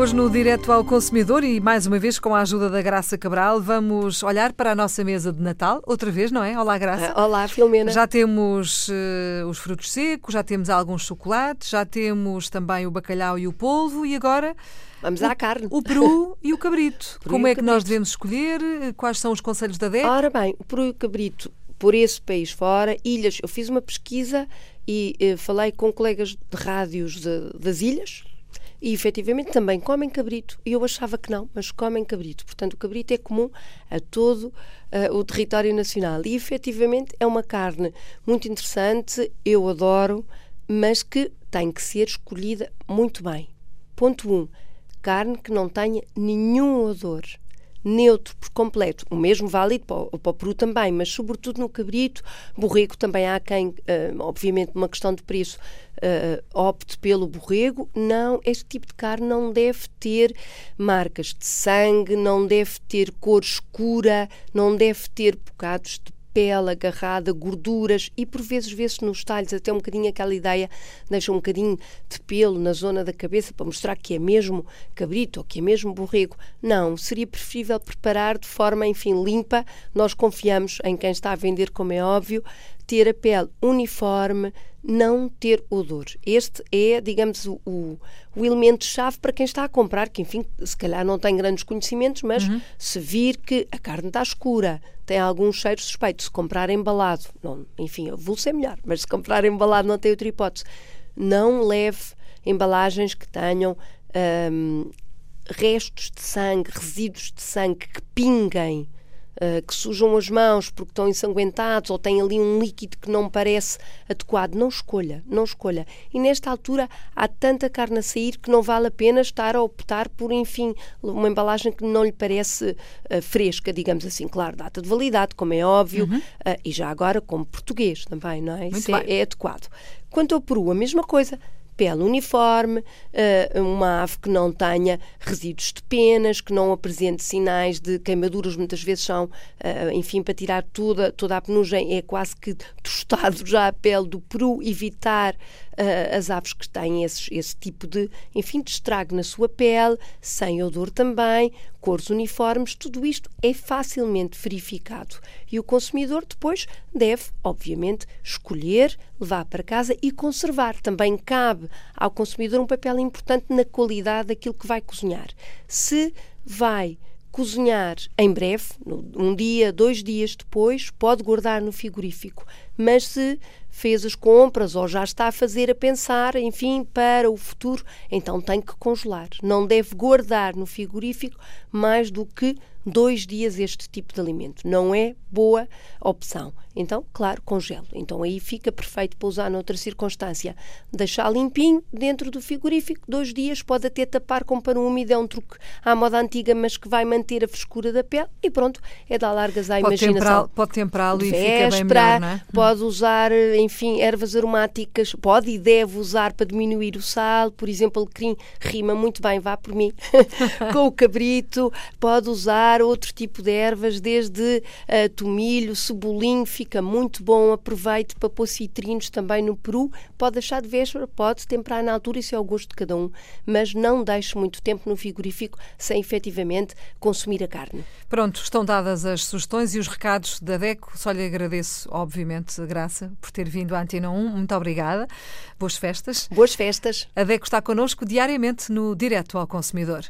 Hoje no Direto ao Consumidor e mais uma vez com a ajuda da Graça Cabral, vamos olhar para a nossa mesa de Natal, outra vez, não é? Olá, Graça. Ah, olá, Filomena. Já temos uh, os frutos secos, já temos alguns chocolates, já temos também o bacalhau e o polvo e agora... Vamos o, à carne. O peru e o cabrito. Como é que nós devemos escolher? Quais são os conselhos da DEC? Ora bem, o peru e o cabrito, por esse país fora, ilhas, eu fiz uma pesquisa e eh, falei com colegas de rádios de- das ilhas e efetivamente também comem cabrito. E eu achava que não, mas comem cabrito. Portanto, o cabrito é comum a todo eh, o território nacional. E efetivamente é uma carne muito interessante, eu adoro, mas que tem que ser escolhida muito bem. Ponto 1. Um, carne que não tenha nenhum odor. Neutro por completo. O mesmo válido para o, para o peru também, mas sobretudo no cabrito. Borrego também há quem, eh, obviamente, uma questão de preço, eh, opte pelo borrego. Não, este tipo de carne não deve ter marcas de sangue, não deve ter cor escura, não deve ter bocados de pele agarrada, gorduras e por vezes vê-se nos talhos até um bocadinho aquela ideia, deixa um bocadinho de pelo na zona da cabeça para mostrar que é mesmo cabrito ou que é mesmo borrego. Não, seria preferível preparar de forma, enfim, limpa. Nós confiamos em quem está a vender, como é óbvio, ter a pele uniforme, não ter odor. Este é, digamos, o, o, o elemento-chave para quem está a comprar, que, enfim, se calhar não tem grandes conhecimentos, mas se vir que a carne está escura, tem algum cheiro suspeito, se comprar embalado, não, enfim, eu vou ser melhor, mas se comprar embalado não tem outra hipótese. Não leve embalagens que tenham hum, restos de sangue, resíduos de sangue que pinguem uh, que sujam as mãos porque estão ensanguentados ou têm ali um líquido que não parece adequado. Não escolha, não escolha. E nesta altura há tanta carne a sair que não vale a pena estar a optar por, enfim, uma embalagem que não lhe parece uh, fresca, digamos assim. Claro, data de validade, como é óbvio, uh, e já agora como português também, não é? Muito Isso é, é adequado. Quanto ao peru, a mesma coisa pele uniforme, eh, uma ave que não tenha resíduos de penas, que não apresente sinais de queimaduras, muitas vezes são, eh, enfim, para tirar toda, toda a penugem, é quase que tostado já a pele do peru, evitar eh, as aves que têm esses- esse tipo de, enfim, de estrago na sua pele, sem odor também, cores uniformes, tudo isto é facilmente verificado. E o consumidor depois deve, obviamente, escolher, levar para casa e conservar. Também cabe ao consumidor um papel importante na qualidade daquilo que vai cozinhar. Se vai cozinhar em breve, um dia, dois dias depois, pode guardar no frigorífico. Mas se fez as compras ou já está a fazer a pensar, enfim, para o futuro, então tem que congelar. Não deve guardar no frigorífico mais do que dois dias este tipo de alimento. Não é boa opção. Então, claro, congelo. Então aí fica perfeito para usar noutra circunstância. Deixar limpinho dentro do frigorífico, dois dias, pode até tapar com pano úmido, é um truque à moda antiga, mas que vai manter a frescura da pele e pronto, é dar largas à Pode imaginação. pode temperá-lo e fica bem melhor, não é? Pode usar, enfim, ervas aromáticas, pode e deve usar para diminuir o sal, por exemplo, alecrim rima muito bem, vá por mim, com o cabrito, pode usar outro tipo de ervas, desde ah, tomilho, cebolinho, fica muito bom, aproveite para pôr citrinos também no peru, pode deixar de véspera, pode temperar na altura, isso é ao gosto de cada um, mas não deixe muito tempo no frigorífico sem efetivamente consumir a carne. Pronto, estão dadas as sugestões e os recados da DECO. Só lhe agradeço, obviamente, Graça, por ter vindo à Antena 1. Muito obrigada. Boas festas. Boas festas! A DECO está connosco diariamente no Direto ao Consumidor.